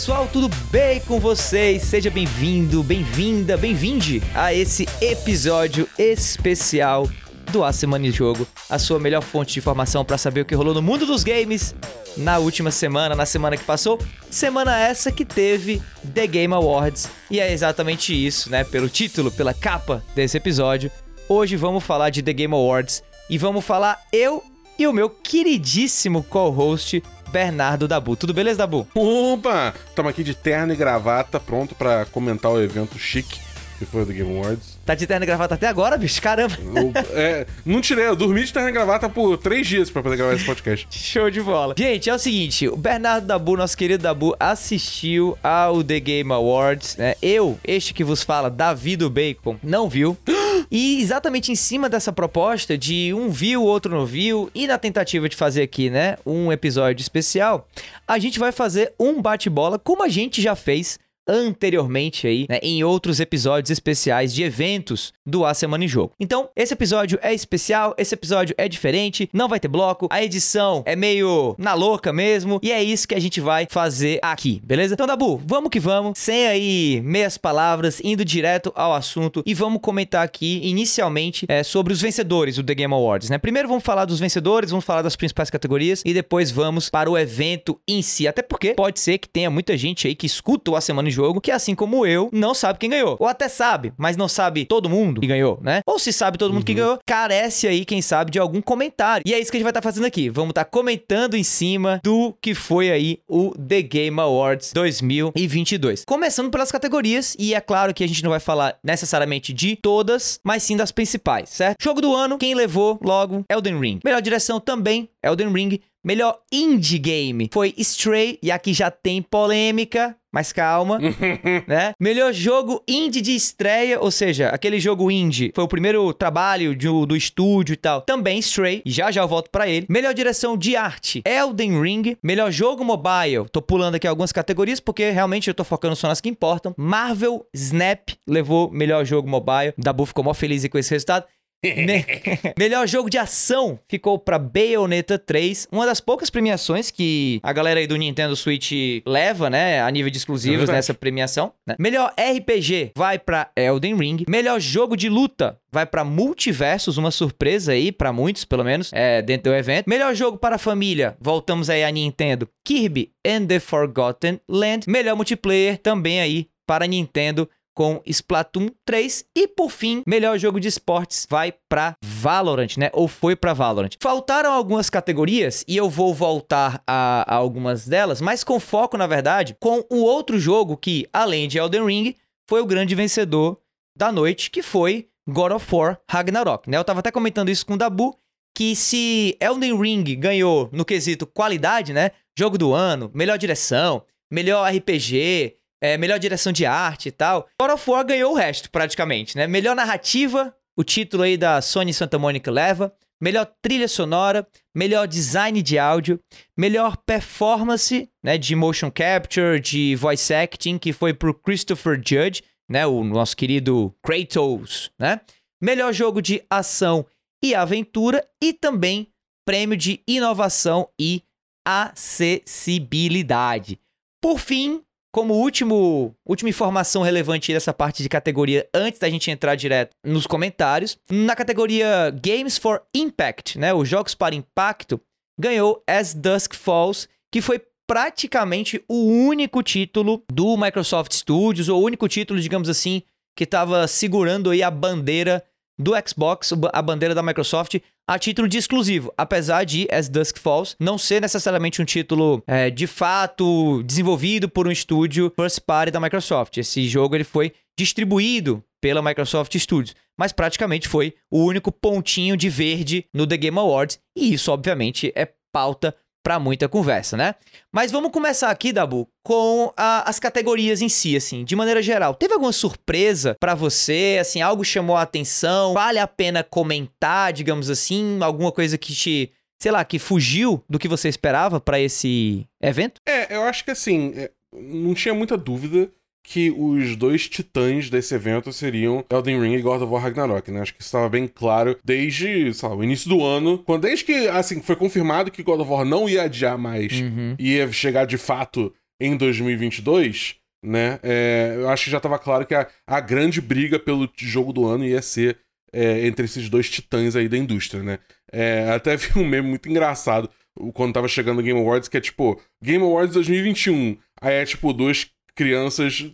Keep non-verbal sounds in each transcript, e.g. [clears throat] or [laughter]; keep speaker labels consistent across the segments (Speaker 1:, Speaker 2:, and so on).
Speaker 1: pessoal, tudo bem com vocês? Seja bem-vindo, bem-vinda, bem-vinde a esse episódio especial do A Semana em Jogo, a sua melhor fonte de informação para saber o que rolou no mundo dos games na última semana, na semana que passou. Semana essa que teve The Game Awards. E é exatamente isso, né? Pelo título, pela capa desse episódio. Hoje vamos falar de The Game Awards e vamos falar eu e o meu queridíssimo co-host Bernardo Dabu. Tudo beleza, Dabu?
Speaker 2: Opa! Estamos aqui de terno e gravata, pronto para comentar o evento chique que foi o The Game Awards.
Speaker 1: Tá de terno e gravata até agora, bicho? Caramba!
Speaker 2: Eu, é, não tirei, eu dormi de terno e gravata por três dias para poder gravar esse podcast. [laughs]
Speaker 1: Show de bola. Gente, é o seguinte, o Bernardo Dabu, nosso querido Dabu, assistiu ao The Game Awards, né? Eu, este que vos fala, Davi do Bacon, não viu. [gasps] E exatamente em cima dessa proposta de um viu, outro não viu, e na tentativa de fazer aqui, né, um episódio especial, a gente vai fazer um bate-bola como a gente já fez anteriormente aí, né, em outros episódios especiais de eventos do A Semana em Jogo. Então, esse episódio é especial, esse episódio é diferente, não vai ter bloco, a edição é meio na louca mesmo, e é isso que a gente vai fazer aqui, beleza? Então, Dabu, vamos que vamos, sem aí meias palavras, indo direto ao assunto e vamos comentar aqui inicialmente é, sobre os vencedores do The Game Awards, né? Primeiro vamos falar dos vencedores, vamos falar das principais categorias e depois vamos para o evento em si, até porque pode ser que tenha muita gente aí que escuta o A Semana em Jogo que, assim como eu, não sabe quem ganhou. Ou até sabe, mas não sabe todo mundo que ganhou, né? Ou se sabe todo mundo uhum. que ganhou, carece aí, quem sabe, de algum comentário. E é isso que a gente vai estar tá fazendo aqui. Vamos estar tá comentando em cima do que foi aí o The Game Awards 2022. Começando pelas categorias, e é claro que a gente não vai falar necessariamente de todas, mas sim das principais, certo? Jogo do ano, quem levou logo Elden Ring. Melhor direção também, Elden Ring. Melhor indie game foi Stray, e aqui já tem polêmica, mas calma, [laughs] né? Melhor jogo indie de estreia, ou seja, aquele jogo indie foi o primeiro trabalho de, do estúdio e tal. Também Stray, já já eu volto para ele. Melhor direção de arte, Elden Ring. Melhor jogo mobile, tô pulando aqui algumas categorias porque realmente eu tô focando só nas que importam. Marvel Snap levou melhor jogo mobile. Dabu ficou mó feliz com esse resultado. Me... [laughs] Melhor jogo de ação ficou para Bayonetta 3, uma das poucas premiações que a galera aí do Nintendo Switch leva, né, a nível de exclusivos é nessa premiação. Né? Melhor RPG vai para Elden Ring. Melhor jogo de luta vai para Multiversos, uma surpresa aí para muitos, pelo menos, é, dentro do evento. Melhor jogo para a família, voltamos aí a Nintendo, Kirby and the Forgotten Land. Melhor multiplayer também aí para Nintendo com Splatoon 3 e por fim, melhor jogo de esportes vai para Valorant, né? Ou foi para Valorant. Faltaram algumas categorias e eu vou voltar a, a, algumas delas, mas com foco na verdade com o outro jogo que, além de Elden Ring, foi o grande vencedor da noite, que foi God of War Ragnarok, né? Eu tava até comentando isso com o Dabu que se Elden Ring ganhou no quesito qualidade, né? Jogo do ano, melhor direção, melhor RPG, é, melhor direção de arte e tal. God of War ganhou o resto, praticamente, né? Melhor narrativa, o título aí da Sony Santa Mônica leva. Melhor trilha sonora, melhor design de áudio, melhor performance, né, de motion capture, de voice acting, que foi pro Christopher Judge, né, o nosso querido Kratos, né? Melhor jogo de ação e aventura e também prêmio de inovação e acessibilidade. Por fim, como último, última informação relevante dessa parte de categoria, antes da gente entrar direto nos comentários, na categoria Games for Impact, né, os jogos para impacto, ganhou As Dusk Falls, que foi praticamente o único título do Microsoft Studios, ou o único título, digamos assim, que estava segurando aí a bandeira do Xbox, a bandeira da Microsoft, a título de exclusivo, apesar de As Dusk Falls não ser necessariamente um título é, de fato desenvolvido por um estúdio first party da Microsoft. Esse jogo ele foi distribuído pela Microsoft Studios, mas praticamente foi o único pontinho de verde no The Game Awards, e isso obviamente é pauta para muita conversa, né? Mas vamos começar aqui, Dabu, com a, as categorias em si, assim, de maneira geral. Teve alguma surpresa para você, assim, algo chamou a atenção? Vale a pena comentar, digamos assim, alguma coisa que te, sei lá, que fugiu do que você esperava para esse evento?
Speaker 2: É, eu acho que assim, é, não tinha muita dúvida que os dois titãs desse evento seriam Elden Ring e God of War Ragnarok, né? Acho que isso estava bem claro desde, sei lá, o início do ano, quando desde que, assim, foi confirmado que God of War não ia adiar mais, uhum. ia chegar de fato em 2022, né? É, eu acho que já estava claro que a, a, grande briga pelo jogo do ano ia ser é, entre esses dois titãs aí da indústria, né? É, até [laughs] vi um meme muito engraçado quando tava chegando o Game Awards, que é tipo, Game Awards 2021. Aí é tipo duas crianças,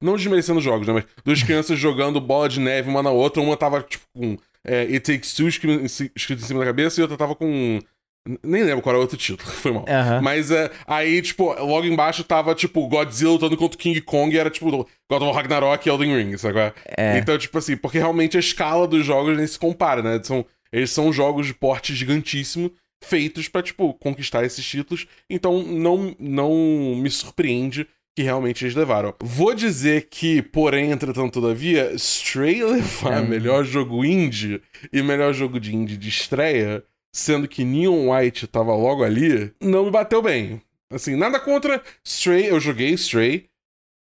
Speaker 2: não desmerecendo jogos, né? Mas duas crianças jogando bola de neve uma na outra. Uma tava tipo com é, It Takes Two escrito em cima da cabeça e outra tava com nem lembro qual era o outro título, [laughs] foi mal.
Speaker 1: Uhum.
Speaker 2: Mas é, aí, tipo, logo embaixo tava, tipo, Godzilla lutando contra o King Kong e era, tipo, God of Ragnarok e Elden Ring, sabe?
Speaker 1: É.
Speaker 2: Então, tipo assim, porque realmente a escala dos jogos nem se compara, né? São, eles são jogos de porte gigantíssimo, feitos para tipo, conquistar esses títulos. Então, não, não me surpreende que realmente eles levaram. Vou dizer que, porém, entretanto, todavia, Stray levar é. melhor jogo indie e melhor jogo de indie de estreia sendo que Neon White tava logo ali, não me bateu bem. Assim, nada contra Stray, eu joguei Stray.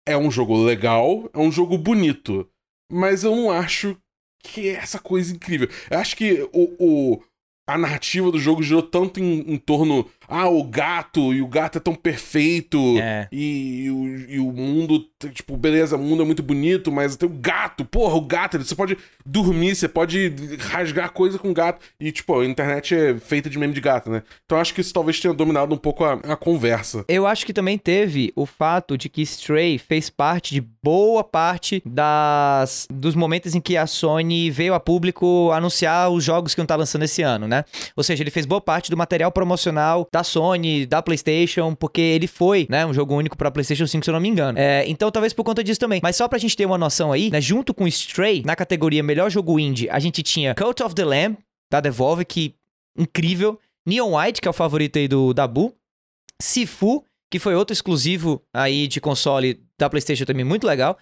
Speaker 2: É um jogo legal, é um jogo bonito. Mas eu não acho que é essa coisa incrível. Eu acho que o, o a narrativa do jogo girou tanto em, em, torno. Ah, o gato, e o gato é tão perfeito.
Speaker 1: É.
Speaker 2: E, e, o, e, o, mundo, tipo, beleza, o mundo é muito bonito, mas tem o gato, porra, o gato, você pode dormir, você pode rasgar coisa com gato. E, tipo, a internet é feita de meme de gato, né? Então acho que isso talvez tenha dominado um pouco a, a conversa.
Speaker 1: Eu acho que também teve o fato de que Stray fez parte de boa parte das dos momentos em que a Sony veio a público anunciar os jogos que não tá lançando esse ano, né? Ou seja, ele fez boa parte do material promocional da Sony, da PlayStation, porque ele foi, né, um jogo único para PlayStation 5, se eu não me engano. É, então, talvez por conta disso também. Mas só pra gente ter uma noção aí, né, junto com Stray, na categoria melhor jogo indie, a gente tinha Cult of the Lamb, da Devolve, que incrível. Neon White, que é o favorito aí do Dabu. Sifu, que foi outro exclusivo aí de console da PlayStation também muito legal.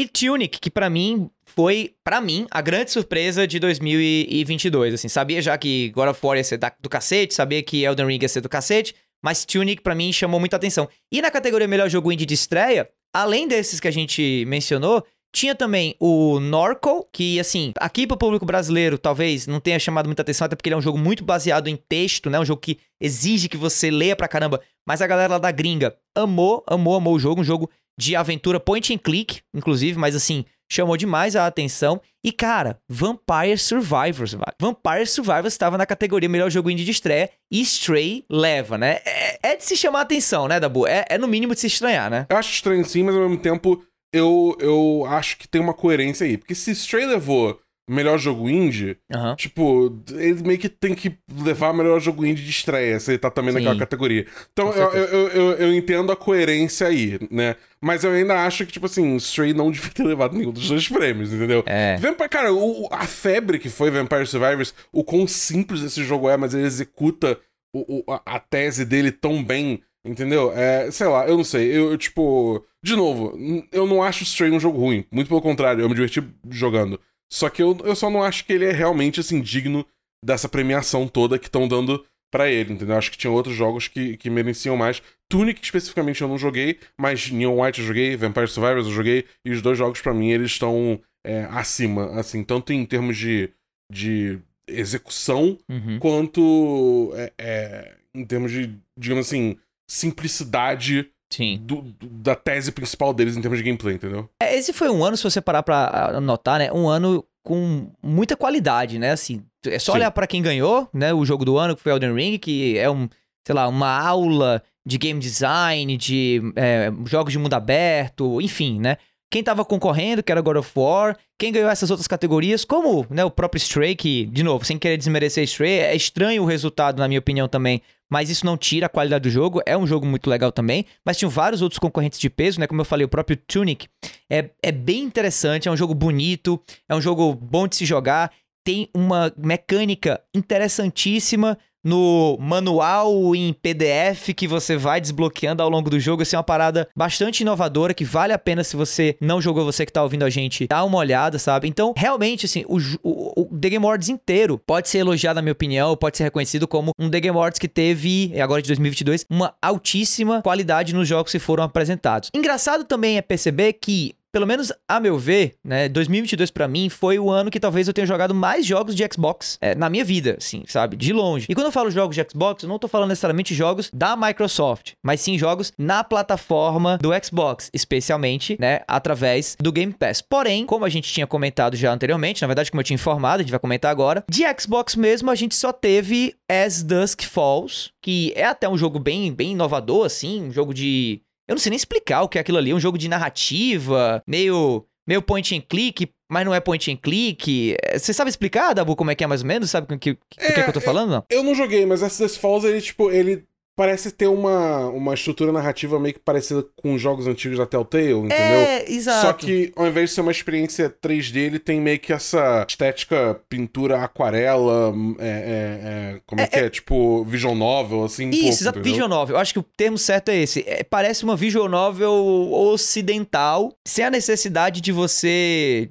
Speaker 1: E Tunic, que para mim foi, para mim, a grande surpresa de 2022, assim. Sabia já que God of War ia ser do cacete, sabia que Elden Ring ia ser do cacete, mas Tunic para mim chamou muita atenção. E na categoria melhor jogo indie de estreia, além desses que a gente mencionou, tinha também o Norco, que, assim, aqui pro público brasileiro talvez não tenha chamado muita atenção, até porque ele é um jogo muito baseado em texto, né? Um jogo que exige que você leia pra caramba. Mas a galera lá da gringa amou, amou, amou o jogo. Um jogo de aventura point and click, inclusive, mas assim, chamou demais a atenção. E, cara, Vampire Survivors. Vampire Survivors estava na categoria melhor jogo indie de estreia e Stray leva, né? É, é de se chamar a atenção, né, Dabu? É, é no mínimo de se estranhar, né?
Speaker 2: Eu acho estranho sim, mas ao mesmo tempo eu, eu acho que tem uma coerência aí. Porque se Stray levou melhor jogo indie,
Speaker 1: uhum.
Speaker 2: tipo, ele meio que tem que levar melhor jogo indie de estreia, se ele tá também Sim. naquela categoria. Então eu, eu, eu, eu, entendo a coerência aí, né? Mas eu ainda acho que, tipo assim, Stray não [laughs] devia ter levado nenhum dos dois prêmios, entendeu?
Speaker 1: É.
Speaker 2: Vampire, cara, o, a febre que foi Vampire Survivors, o quão simples esse jogo é, mas ele executa o, o, a, tese dele tão bem. Entendeu? É, sei lá, eu não sei. Eu, eu, tipo. De novo, eu não acho Stray um jogo ruim. Muito pelo contrário, eu me diverti jogando. Só que eu, eu só não acho que ele é realmente, assim, digno dessa premiação toda que estão dando para ele, entendeu? Acho que tinha outros jogos que, que mereciam mais. Tunic, especificamente, eu não joguei, mas Neon White eu joguei, Vampire Survivors eu joguei, e os dois jogos, para mim, eles estão é, acima, assim, tanto em termos de, de execução,
Speaker 1: uhum.
Speaker 2: quanto é, é, em termos de, digamos assim, simplicidade
Speaker 1: Sim.
Speaker 2: Do, do, da tese principal deles em termos de gameplay, entendeu?
Speaker 1: É, esse foi um ano, se você parar pra anotar, né? Um ano com muita qualidade, né? Assim, é só Sim. olhar para quem ganhou, né? O jogo do ano, que foi Elden Ring, que é um, sei lá, uma aula de game design, de é, jogos de mundo aberto, enfim, né? Quem tava concorrendo, que era God of War, quem ganhou essas outras categorias, como né, o próprio Stray, que, de novo, sem querer desmerecer Stray, é estranho o resultado, na minha opinião, também, mas isso não tira a qualidade do jogo, é um jogo muito legal também, mas tinham vários outros concorrentes de peso, né? Como eu falei, o próprio Tunic é, é bem interessante, é um jogo bonito, é um jogo bom de se jogar, tem uma mecânica interessantíssima no manual em PDF que você vai desbloqueando ao longo do jogo. Assim, é uma parada bastante inovadora que vale a pena se você não jogou, você que tá ouvindo a gente, dar uma olhada, sabe? Então, realmente, assim, o, o, o The Game Awards inteiro pode ser elogiado, na minha opinião, pode ser reconhecido como um The Game Awards que teve, agora de 2022, uma altíssima qualidade nos jogos que foram apresentados. Engraçado também é perceber que pelo menos a meu ver, né, 2022 para mim foi o ano que talvez eu tenha jogado mais jogos de Xbox é, na minha vida, assim, sabe? De longe. E quando eu falo jogos de Xbox, eu não tô falando necessariamente jogos da Microsoft, mas sim jogos na plataforma do Xbox, especialmente, né, através do Game Pass. Porém, como a gente tinha comentado já anteriormente, na verdade, como eu tinha informado, a gente vai comentar agora, de Xbox mesmo a gente só teve As Dusk Falls, que é até um jogo bem, bem inovador, assim, um jogo de eu não sei nem explicar o que é aquilo ali. É um jogo de narrativa, meio, meio point and click, mas não é point and click. É, você sabe explicar, Dabu, como é que é mais ou menos? Sabe o que, que, é, que, é eu tô falando? Não?
Speaker 2: Eu não joguei, mas Assassin's Falls, ele, tipo, ele parece ter uma, uma estrutura narrativa meio que parecida com os jogos antigos da Telltale, entendeu?
Speaker 1: É, exato.
Speaker 2: Só que ao invés de ser uma experiência 3D, ele tem meio que essa estética pintura aquarela, é, é, é como é, é que é? é? Tipo, visual novel, assim, um
Speaker 1: Isso,
Speaker 2: pouco,
Speaker 1: exato, visual novel. Eu acho que o termo certo é esse. É, parece uma visual novel ocidental, sem a necessidade de você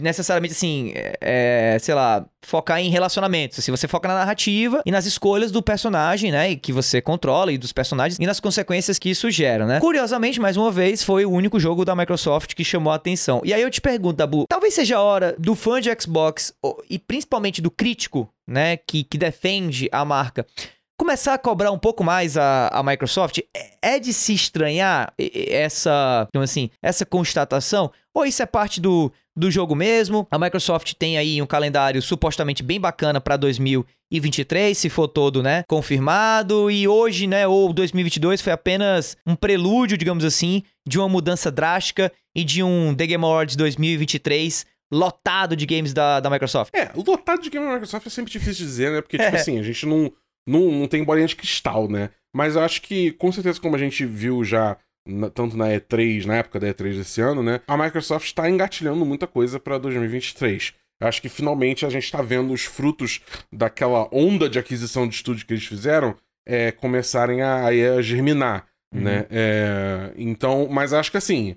Speaker 1: necessariamente assim, é, sei lá, focar em relacionamentos. Se assim, você foca na narrativa e nas escolhas do personagem, né, que você controla e dos personagens e nas consequências que isso gera, né? Curiosamente, mais uma vez, foi o único jogo da Microsoft que chamou a atenção. E aí eu te pergunto, Dabu, talvez seja a hora do fã de Xbox e principalmente do crítico, né, que, que defende a marca começar a cobrar um pouco mais a, a Microsoft, é, é de se estranhar essa, assim, essa constatação? Ou isso é parte do, do jogo mesmo? A Microsoft tem aí um calendário supostamente bem bacana para 2023, se for todo, né, confirmado, e hoje, né, ou 2022 foi apenas um prelúdio, digamos assim, de uma mudança drástica e de um The Game Awards 2023 lotado de games da, da Microsoft.
Speaker 2: É, lotado de games da Microsoft é sempre difícil de dizer, né? Porque, [laughs] tipo é. assim, a gente não não, não tem bolinha de cristal, né? Mas eu acho que, com certeza, como a gente viu já na, tanto na E3, na época da E3 desse ano, né? A Microsoft está engatilhando muita coisa para 2023. Eu acho que finalmente a gente está vendo os frutos daquela onda de aquisição de estúdio que eles fizeram é, começarem a, a germinar, uhum. né? É, então, mas acho que assim,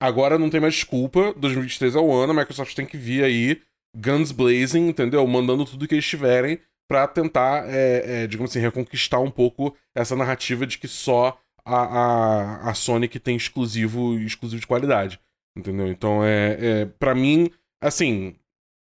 Speaker 2: agora não tem mais desculpa. 2023 é o ano, a Microsoft tem que vir aí guns blazing, entendeu? Mandando tudo que eles tiverem para tentar, é, é, digamos assim, reconquistar um pouco essa narrativa de que só a, a, a Sony que tem exclusivo exclusivo de qualidade. Entendeu? Então, é, é para mim, assim,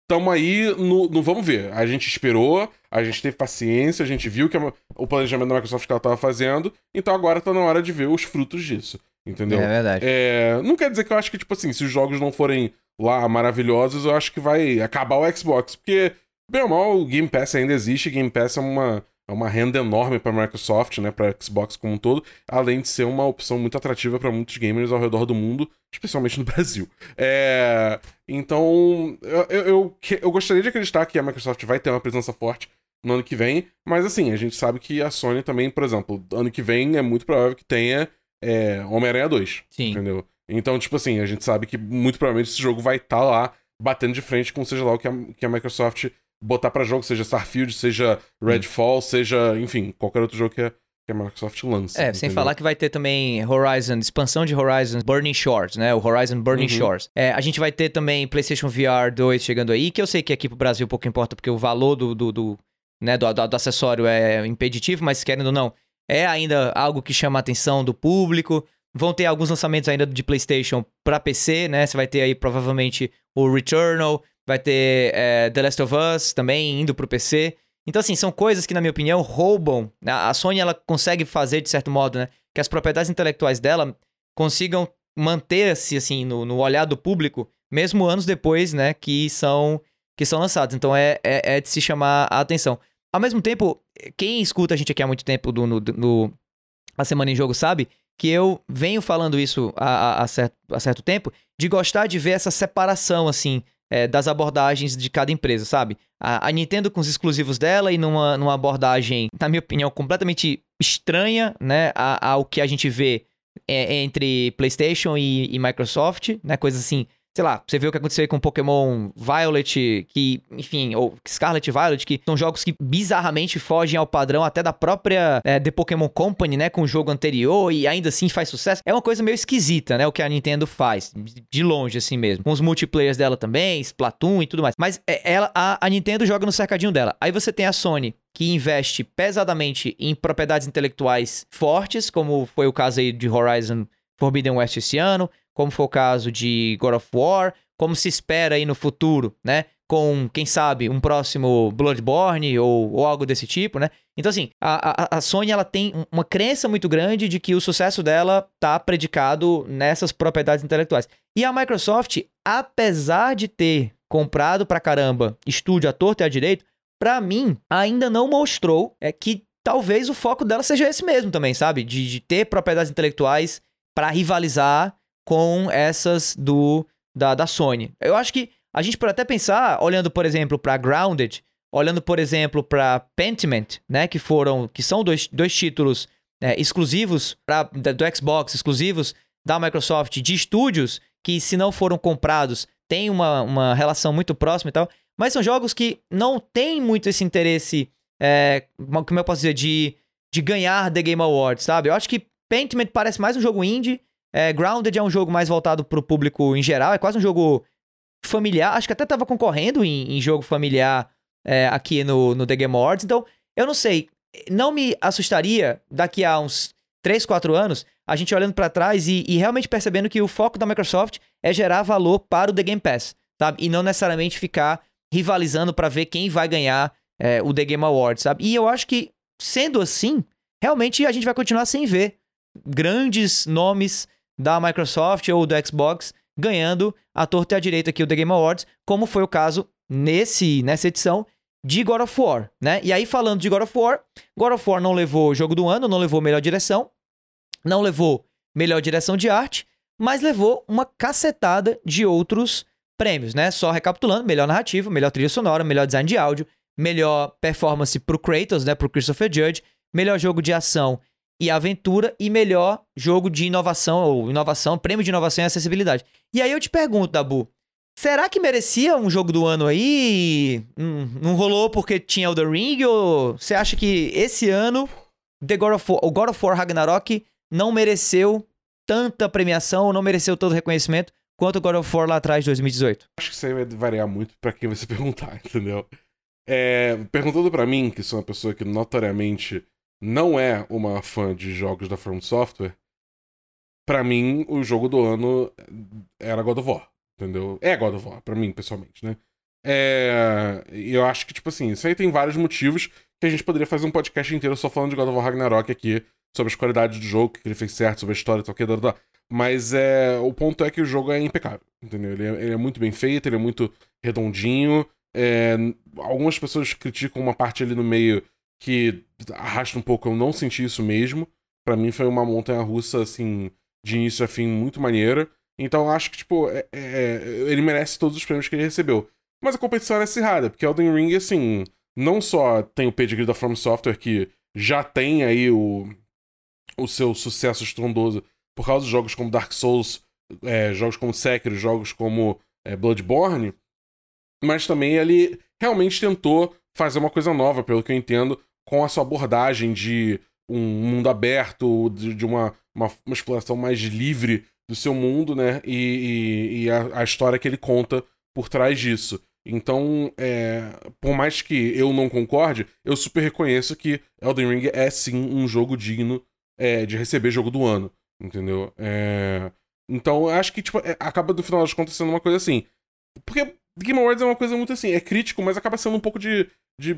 Speaker 2: tamo aí no, no, Vamos ver. A gente esperou, a gente teve paciência, a gente viu que a, o planejamento da Microsoft que ela tava fazendo, então agora tá na hora de ver os frutos disso. Entendeu?
Speaker 1: É verdade.
Speaker 2: É, não quer dizer que eu acho que, tipo assim, se os jogos não forem lá maravilhosos, eu acho que vai acabar o Xbox. Porque Bem ou mal, o Game Pass ainda existe. Game Pass é uma, é uma renda enorme para a Microsoft, né, para Xbox como um todo, além de ser uma opção muito atrativa para muitos gamers ao redor do mundo, especialmente no [laughs] Brasil. É, então, eu, eu, eu, gostaria de acreditar que a Microsoft vai ter uma presença forte no ano que vem, mas assim, a gente sabe que a Sony também, por exemplo, ano que vem é muito provável que tenha é, Homem-Aranha 2.
Speaker 1: Sim.
Speaker 2: Entendeu? Então, tipo assim, a gente sabe que muito provavelmente esse jogo vai estar tá lá batendo de frente com seja lá o que a, que a Microsoft botar para jogo, seja Starfield, seja Redfall, hum. seja, enfim, qualquer outro jogo que a, que a Microsoft lança.
Speaker 1: É, entendeu? sem falar que vai ter também Horizon, expansão de Horizon Burning Shores, né? O Horizon Burning uhum. Shores. É, a gente vai ter também PlayStation VR 2 chegando aí, que eu sei que aqui pro Brasil pouco importa, porque o valor do, do, do né, do, do, do, acessório é impeditivo, mas querendo ou não, é ainda algo que chama a atenção do público. Vão ter alguns lançamentos ainda de PlayStation para PC, né? Você vai ter aí provavelmente o Returnal, vai ter é, The Last of Us também indo pro PC. Então, assim, são coisas que, na minha opinião, roubam. Né? A Sony, ela consegue fazer, de certo modo, né? Que as propriedades intelectuais dela consigam manter-se, assim, no, no, olhar do público, mesmo anos depois, né? Que são, que são lançados. Então, é, é, é, de se chamar a atenção. Ao mesmo tempo, quem escuta a gente aqui há muito tempo do, no, no A Semana em Jogo sabe que eu venho falando isso há, há, certo, há certo tempo, de gostar de ver essa separação, assim, é, das abordagens de cada empresa, sabe? A, a, Nintendo com os exclusivos dela e numa, numa abordagem, na minha opinião, completamente estranha, né? Ao que a gente vê é, entre PlayStation e, e Microsoft, né? Coisas assim sei lá, você vê o que aconteceu com Pokémon Violet, que, enfim, ou Scarlet Violet, que são jogos que bizarramente fogem ao padrão até da própria é, The Pokémon Company, né, com o jogo anterior e ainda assim faz sucesso. É uma coisa meio esquisita, né, o que a Nintendo faz, de longe assim mesmo. Com os multiplayers dela também, Splatoon e tudo mais. Mas é, ela, a, a Nintendo joga no cercadinho dela. Aí você tem a Sony, que investe pesadamente em propriedades intelectuais fortes, como foi o caso aí de Horizon Forbidden West esse ano, como foi o caso de God of War, como se espera aí no futuro, né? Com, quem sabe, um próximo Bloodborne ou, ou algo desse tipo, né? Então, assim, a, a, a, Sony ela tem uma crença muito grande de que o sucesso dela tá predicado nessas propriedades intelectuais. E a Microsoft, apesar de ter comprado pra caramba estúdio à torta e à direito, pra mim, ainda não mostrou é que talvez o foco dela seja esse mesmo também, sabe? De, de ter propriedades intelectuais para rivalizar com essas do da, da Sony. Eu acho que a gente pode até pensar, olhando, por exemplo, para Grounded, olhando, por exemplo, para Pentiment, né, que foram, que são dois, dois títulos é, exclusivos pra, do Xbox, exclusivos da Microsoft, de estúdios que, se não foram comprados, tem uma, uma relação muito próxima e tal, mas são jogos que não têm muito esse interesse, é, como eu posso dizer, de, de ganhar The Game Awards, sabe? Eu acho que Pentiment parece mais um jogo indie, é, Grounded é um jogo mais voltado pro público em geral, é quase um jogo familiar. Acho que até tava concorrendo em, em jogo familiar é, aqui no, no The Game Awards. Então, eu não sei. Não me assustaria daqui a uns 3, 4 anos a gente olhando para trás e, e, realmente percebendo que o foco da Microsoft é gerar valor para o The Game Pass, sabe? E não necessariamente ficar rivalizando para ver quem vai ganhar é, o The Game Awards, sabe? E eu acho que, sendo assim, realmente a gente vai continuar sem ver grandes nomes da Microsoft ou do Xbox ganhando a torta e a direita aqui o The Game Awards, como foi o caso nesse nessa edição de God of War, né? E aí falando de God of War, God of War não levou jogo do ano, não levou melhor direção, não levou melhor direção de arte, mas levou uma cacetada de outros prêmios, né? Só recapitulando, melhor narrativa, melhor trilha sonora, melhor design de áudio, melhor performance pro Kratos, né, pro Christopher Judge, melhor jogo de ação e aventura e melhor jogo de inovação ou inovação, prêmio de inovação e acessibilidade. E aí eu te pergunto, Dabu, será que merecia um jogo do ano aí? Hum, não rolou porque tinha o The Ring ou você acha que esse ano The God of War, o God of War Ragnarok não mereceu tanta premiação ou não mereceu todo o reconhecimento quanto o God of War lá atrás de 2018?
Speaker 2: Acho que isso aí vai variar muito para quem você [laughs] perguntar, entendeu? É, perguntando para mim, que sou uma pessoa que notoriamente não é uma fã de jogos da From Software, para mim o jogo do ano era God of War, entendeu? É God of War, pra mim, pessoalmente, né? É... Eu acho que, tipo assim, isso aí tem vários motivos que a gente poderia fazer um podcast inteiro só falando de God of War Ragnarok aqui, sobre as qualidades do jogo, que ele fez certo, sobre a história, tal, que, tal, Mas é... o ponto é que o jogo é impecável, entendeu? Ele é, ele é muito bem feito, ele é muito redondinho. É... Algumas pessoas criticam uma parte ali no meio que arrasta um pouco, eu não senti isso mesmo. para mim foi uma montanha russa, assim, de início a fim, muito maneira. Então acho que, tipo, é, é, ele merece todos os prêmios que ele recebeu. Mas a competição é acirrada, porque Elden Ring, assim, não só tem o pedigree da From Software, que já tem aí o, o seu sucesso estrondoso por causa de jogos como Dark Souls, é, jogos como Sekiro, jogos como é, Bloodborne, mas também ele realmente tentou fazer uma coisa nova, pelo que eu entendo, com a sua abordagem de um mundo aberto, de, de uma, uma, uma, exploração mais livre do seu mundo, né? E, e, e a, a, história que ele conta por trás disso. Então, é, por mais que eu não concorde, eu super reconheço que Elden Ring é sim um jogo digno é, de receber jogo do ano, entendeu? É, então, eu acho que tipo, é, acaba no final das contas sendo uma coisa assim. Porque Game Awards é uma coisa muito assim, é crítico, mas acaba sendo um pouco de, de,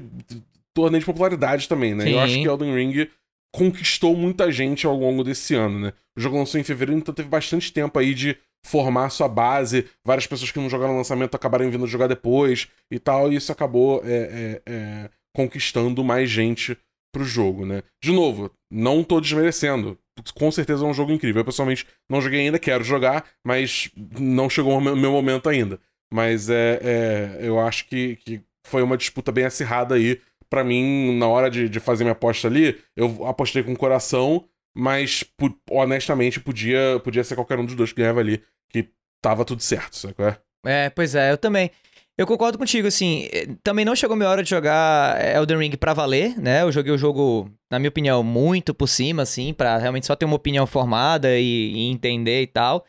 Speaker 2: torneio de popularidade também, né? Sim. Eu acho que Elden Ring conquistou muita gente ao longo desse ano, né? O jogo lançou em fevereiro, então teve bastante tempo aí de formar sua base. Várias pessoas que não jogaram no lançamento acabaram vindo jogar depois e tal, e isso acabou é, é, é, conquistando mais gente pro jogo, né? De novo, não tô desmerecendo. Com certeza é um jogo incrível. Eu pessoalmente não joguei ainda, quero jogar, mas não chegou o meu momento ainda. Mas é, é eu acho que, que foi uma disputa bem acirrada aí para mim, na hora de, de fazer minha aposta ali, eu apostei com o coração, mas honestamente podia, podia ser qualquer um dos dois que ganhava ali, que tava tudo certo, sabe qual é?
Speaker 1: É, pois é, eu também. Eu concordo contigo, assim, eh, também não chegou minha hora de jogar Elden Ring pra valer, né? Eu joguei o jogo, na minha opinião, muito por cima, assim, para realmente só ter uma opinião formada e, e, entender e tal.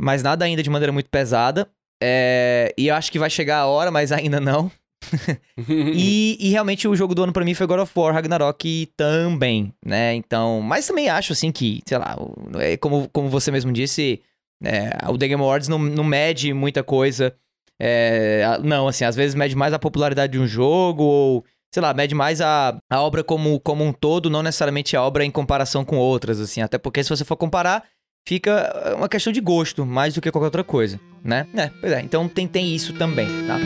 Speaker 1: Mas nada ainda de maneira muito pesada. É... E eu acho que vai chegar a hora, mas [laughs] ainda não. [laughs] e, e, realmente o jogo do ano para mim foi God of War Ragnarok também, né? Então, mas também acho assim que, sei lá, é como, como você mesmo disse, É, o The Game Awards não, não mede muita coisa. É, não, assim, às vezes mede mais a popularidade de um jogo ou, sei lá, mede mais a, a obra como, como um todo, não necessariamente a obra em comparação com outras, assim. Até porque se você for comparar, fica uma questão de gosto, mais do que qualquer outra coisa, né? É, pois é. Então tem, tem isso também, tá?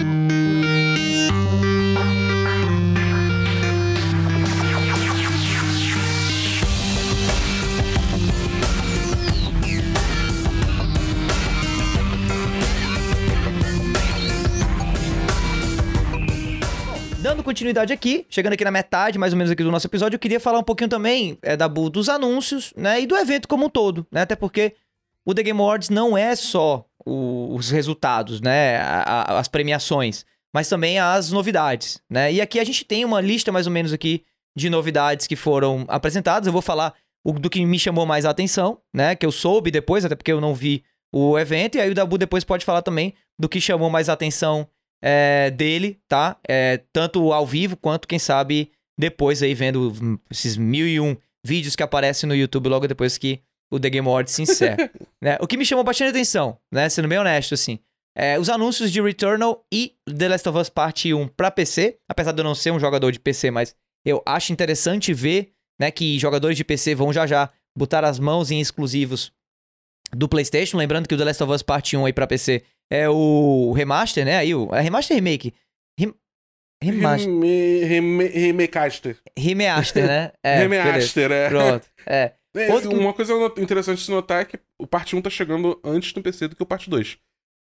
Speaker 1: Continuidade aqui, chegando aqui na metade, mais ou menos aqui do nosso episódio, eu queria falar um pouquinho também é, da dos anúncios, né, e do evento como um todo, né, até porque o The Game Awards não é só o, os resultados, né, a, a, as premiações, mas também as novidades, né, e aqui a gente tem uma lista mais ou menos aqui de novidades que foram apresentadas, eu vou falar o, do que me chamou mais a atenção, né, que eu soube depois, até porque eu não vi o evento, e aí o Dabu depois pode falar também do que chamou mais a atenção é, dele, tá? É, tanto ao vivo quanto, quem sabe, depois aí vendo esses mil e um vídeos que aparecem no YouTube logo depois que o The Game Awards se encerra. [laughs] né? O que me chamou bastante atenção, né? Sendo bem honesto, assim. É, os anúncios de Returnal e The Last of Us Part 1 para PC, apesar de eu não ser um jogador de PC, mas eu acho interessante ver né, que jogadores de PC vão já já botar as mãos em exclusivos do PlayStation. Lembrando que o The Last of Us Part 1 aí para PC é o remaster, né? Aí, o é remaster remake. Rem,
Speaker 2: remaster. Reme, reme, remaster.
Speaker 1: Remaster, né? [laughs]
Speaker 2: É, remaster, é.
Speaker 1: Pronto. É. [laughs]
Speaker 2: é Outro... Uma coisa interessante de se notar é que o parte 1 tá chegando antes no PC do que o parte 2.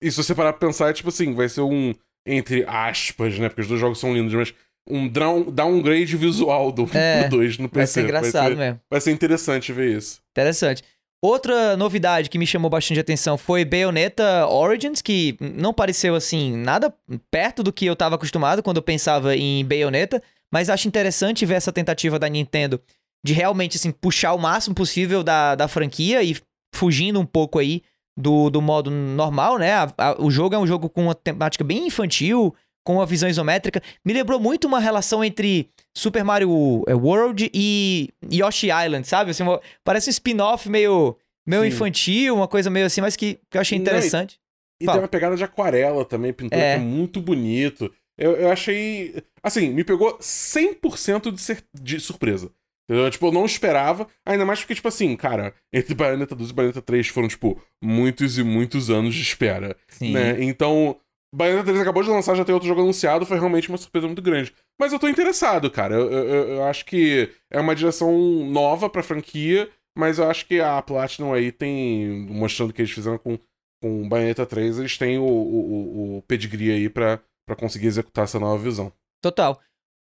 Speaker 2: E se você parar pra pensar, é tipo assim, vai ser um, entre aspas, né? Porque os dois jogos são lindos, mas um downgrade visual do, é, [laughs] do 2 no PC.
Speaker 1: Vai ser engraçado
Speaker 2: vai ser,
Speaker 1: mesmo.
Speaker 2: Vai ser interessante ver isso.
Speaker 1: Interessante. Outra novidade que me chamou bastante atenção foi Bayonetta Origins, que não pareceu assim nada perto do que eu estava acostumado quando eu pensava em Bayonetta, mas acho interessante ver essa tentativa da Nintendo de realmente assim puxar o máximo possível da, da franquia e fugindo um pouco aí do, do modo normal, né? A, a, o jogo é um jogo com uma temática bem infantil, com uma visão isométrica. Me lembrou muito uma relação entre Super Mario é, World e Yoshi Island, sabe? Assim, uma, parece um spin-off meio, meio infantil, uma coisa meio assim, mas que, que eu achei interessante.
Speaker 2: Não, e, e tem uma pegada de aquarela também, pintura é. que é muito bonito. Eu, eu achei. Assim, me pegou 100% de, ser, de surpresa. Eu, tipo, eu não esperava, ainda mais porque, tipo assim, cara, entre Bayonetta 2 e Bayonetta 3 foram, tipo, muitos e muitos anos de espera. Sim. Né? Então, Bayonetta 3 acabou de lançar, já tem outro jogo anunciado, foi realmente uma surpresa muito grande. Mas eu tô interessado, cara. Eu, eu, eu acho que é uma direção nova pra franquia, mas eu acho que a Platinum aí tem. Mostrando o que eles fizeram com, com Bayonetta 3, eles têm o, o, o pedigree aí pra, pra conseguir executar essa nova visão.
Speaker 1: Total.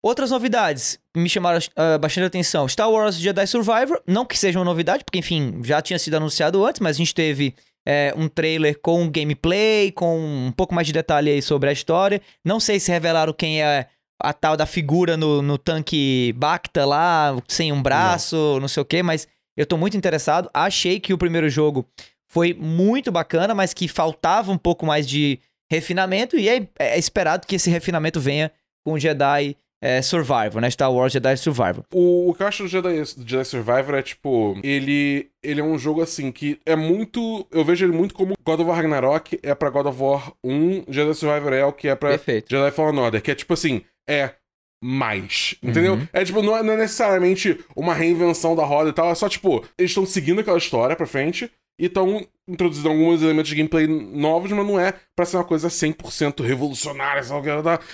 Speaker 1: Outras novidades me chamaram uh, bastante atenção. Star Wars Jedi Survivor, não que seja uma novidade, porque enfim, já tinha sido anunciado antes, mas a gente teve é, um trailer com gameplay, com um pouco mais de detalhe aí sobre a história. Não sei se revelaram quem é a tal da figura no, no tanque Bacta lá, sem um braço, não. não sei o que, mas eu tô muito interessado. Achei que o primeiro jogo foi muito bacana, mas que faltava um pouco mais de refinamento, e é, é esperado que esse refinamento venha com o Jedi é, Survivor, né? Star Wars Jedi Survivor.
Speaker 2: O, o que eu acho do Jedi, Jedi Survivor é, tipo, ele, ele é um jogo, assim, que é muito... Eu vejo ele muito como God of War Ragnarok é pra God of War 1, Jedi Survivor é o que é pra
Speaker 1: Perfeito.
Speaker 2: Jedi Fallen Order, que é, tipo assim, é mais, entendeu? Uhum. É tipo, não é, não é, necessariamente uma reinvenção da roda e tal, é só tipo, eles estão seguindo aquela história pra frente e estão introduzindo alguns elementos de gameplay novos, mas não é pra ser uma coisa 100% revolucionária,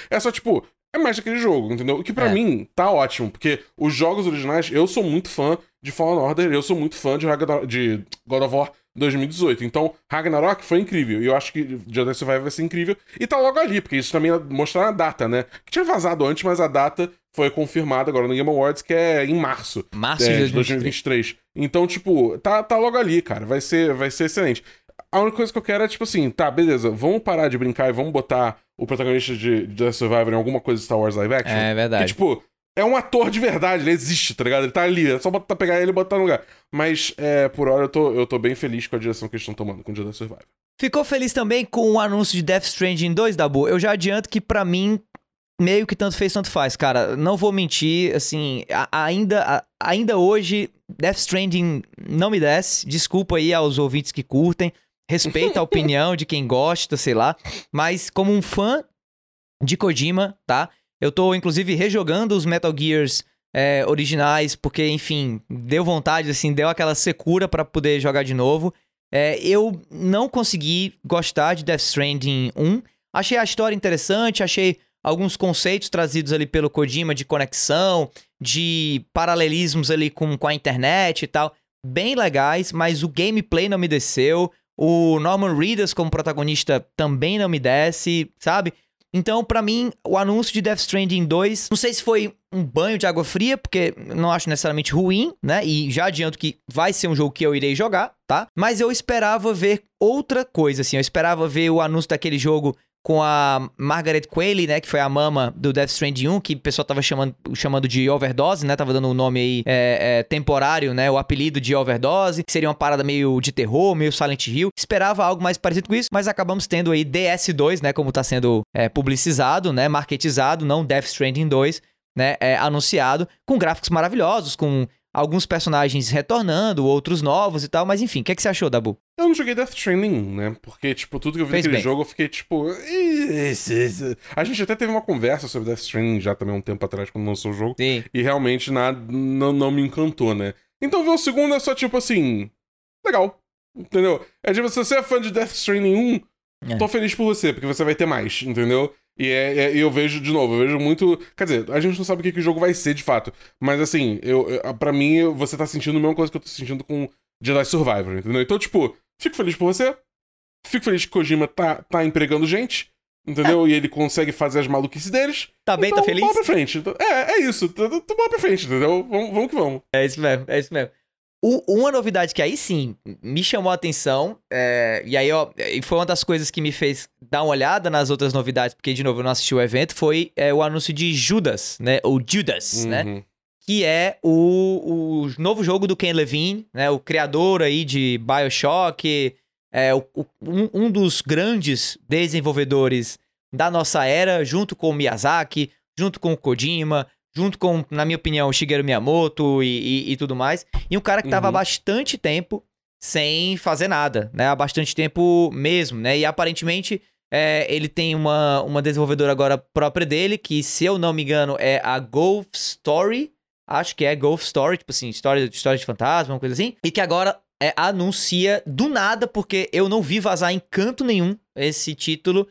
Speaker 2: é só tipo, é mais daquele jogo, entendeu? O que para é. mim tá ótimo, porque os jogos originais, eu sou muito fã de Fallen Order, eu sou muito fã de, de God of War 2018. Então, Ragnarok foi incrível. E eu acho que Jedi Survivor vai ser incrível. E tá logo ali, porque isso também mostrar a data, né? Que tinha vazado antes, mas a data foi confirmada agora no Game Awards, que é em março.
Speaker 1: Março é, de
Speaker 2: 2023. Então, tipo, tá, tá logo ali, cara. Vai ser, vai ser excelente. A única coisa que eu quero é, tipo assim, tá, beleza, vamos parar de brincar e vamos botar o protagonista de, The Survivor em alguma coisa de Star Wars live action.
Speaker 1: É verdade.
Speaker 2: Que, tipo, é um ator de verdade, ele existe, tá ligado? Ele tá ali, é só botar, pegar ele e botar no lugar. Mas, é, por hora, eu tô, eu tô bem feliz com a direção que eles estão tomando com o The Survivor.
Speaker 1: Ficou feliz também com o anúncio de Death Stranding 2, Dabu? Eu já adianto que, para mim, meio que tanto fez, tanto faz, cara. Não vou mentir, assim, a, ainda, a, ainda hoje, Death Stranding não me desce. Desculpa aí aos ouvintes que curtem. Respeito a opinião de quem gosta, sei lá. Mas como um fã de Kojima, tá? Eu tô, inclusive, rejogando os Metal Gears é, originais, porque, enfim, deu vontade, assim, deu aquela secura para poder jogar de novo. É, eu não consegui gostar de Death Stranding 1. Achei a história interessante, achei alguns conceitos trazidos ali pelo Kojima de conexão, de paralelismos ali com, com a internet e tal, bem legais, mas o gameplay não me desceu. O Norman Reedus como protagonista também não me desce, sabe? Então, para mim, o anúncio de Death Stranding 2, não sei se foi um banho de água fria, porque não acho necessariamente ruim, né? E já adianto que vai ser um jogo que eu irei jogar, tá? Mas eu esperava ver outra coisa, assim. Eu esperava ver o anúncio daquele jogo com a Margaret Qualley, né, que foi a mama do Death Stranding 1, que o pessoal tava chamando, chamando de overdose, né, tava dando o um nome aí é, é, temporário, né, o apelido de overdose, que seria uma parada meio de terror, meio Silent Hill. Esperava algo mais parecido com isso, mas acabamos tendo aí DS2, né, como tá sendo é, publicizado, né, marketizado, não Death Stranding 2, né, é, anunciado, com gráficos maravilhosos, com alguns personagens retornando, outros novos e tal, mas enfim, o que, é que você achou, Dabu?
Speaker 2: Eu não joguei Death Stranding, né? Porque, tipo, tudo que eu vi Fez naquele bem. jogo, eu fiquei, tipo... A gente até teve uma conversa sobre Death Stranding já também um tempo atrás, quando lançou o jogo. Sim. E realmente nada, não, não me encantou, né? Então ver o segundo é só, tipo, assim... Legal. Entendeu? É tipo, se você é fã de Death Stranding 1, é. tô feliz por você, porque você vai ter mais, entendeu? E é, é, eu vejo, de novo, eu vejo muito. Quer dizer, a gente não sabe o que, que o jogo vai ser de fato. Mas assim, eu, eu, pra mim, você tá sentindo a mesma coisa que eu tô sentindo com Jedi Survivor, entendeu? Então, tipo, fico feliz por você. Fico feliz que Kojima tá, tá empregando gente. Entendeu? É. E ele consegue fazer as maluquices deles.
Speaker 1: Tá bem, tá então, tá feliz?
Speaker 2: Vamos pra frente. É, é isso. Vamos pra frente, entendeu? Vamos, vamos que vamos.
Speaker 1: É isso mesmo, é isso mesmo. O, uma novidade que aí sim me chamou a atenção, é, e aí ó, foi uma das coisas que me fez dar uma olhada nas outras novidades, porque de novo eu não assisti o evento, foi é, o anúncio de Judas, né? O Judas, né? uhum. né? Que é o, o novo jogo do Ken Levine, né? O criador aí de Bioshock, é, o, um, um dos grandes desenvolvedores da nossa era, junto com o Miyazaki, junto com o Kojima, junto com, na minha opinião, Shigeru Miyamoto e, e, e tudo mais. E um cara que estava uhum. há bastante tempo sem fazer nada, né? Há bastante tempo mesmo, né? E aparentemente é, ele tem uma, uma desenvolvedora agora própria dele, que, se eu não me engano, é a Golf Story. Acho que é Golf Story, tipo assim, história, história de fantasma, uma coisa assim. E que agora é, anuncia do nada, porque eu não vi vazar em canto nenhum esse título.